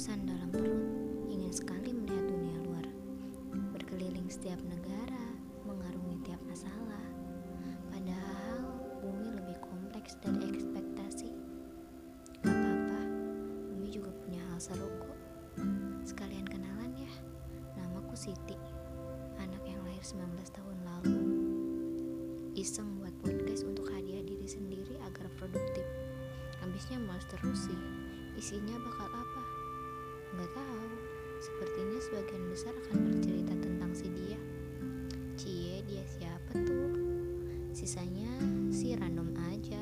ratusan dalam perut ingin sekali melihat dunia luar. Berkeliling setiap negara mengarungi tiap masalah. Padahal bumi lebih kompleks dari ekspektasi. Gak apa-apa bumi juga punya hal seru kok. Sekalian kenalan ya namaku Siti. Anak yang lahir 19 tahun lalu. Iseng buat podcast untuk hadiah diri sendiri agar produktif. Habisnya mau terus sih isinya bakal apa? Nggak tahu. Sepertinya sebagian besar akan bercerita tentang si dia. Cie, dia siapa tuh? Sisanya sih random aja.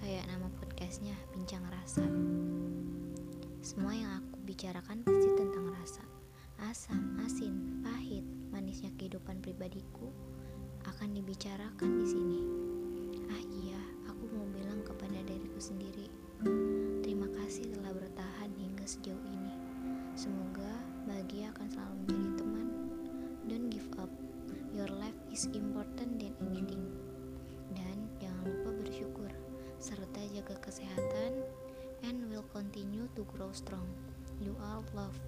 Kayak nama podcastnya, Bincang Rasa. Semua yang aku bicarakan pasti tentang rasa. Asam, asin, pahit, manisnya kehidupan pribadiku akan dibicarakan di sini. Ah iya, aku mau bilang kepada diriku sendiri. Bahagia akan selalu menjadi teman. Don't give up. Your life is important than anything. Dan jangan lupa bersyukur serta jaga kesehatan and will continue to grow strong. You are loved.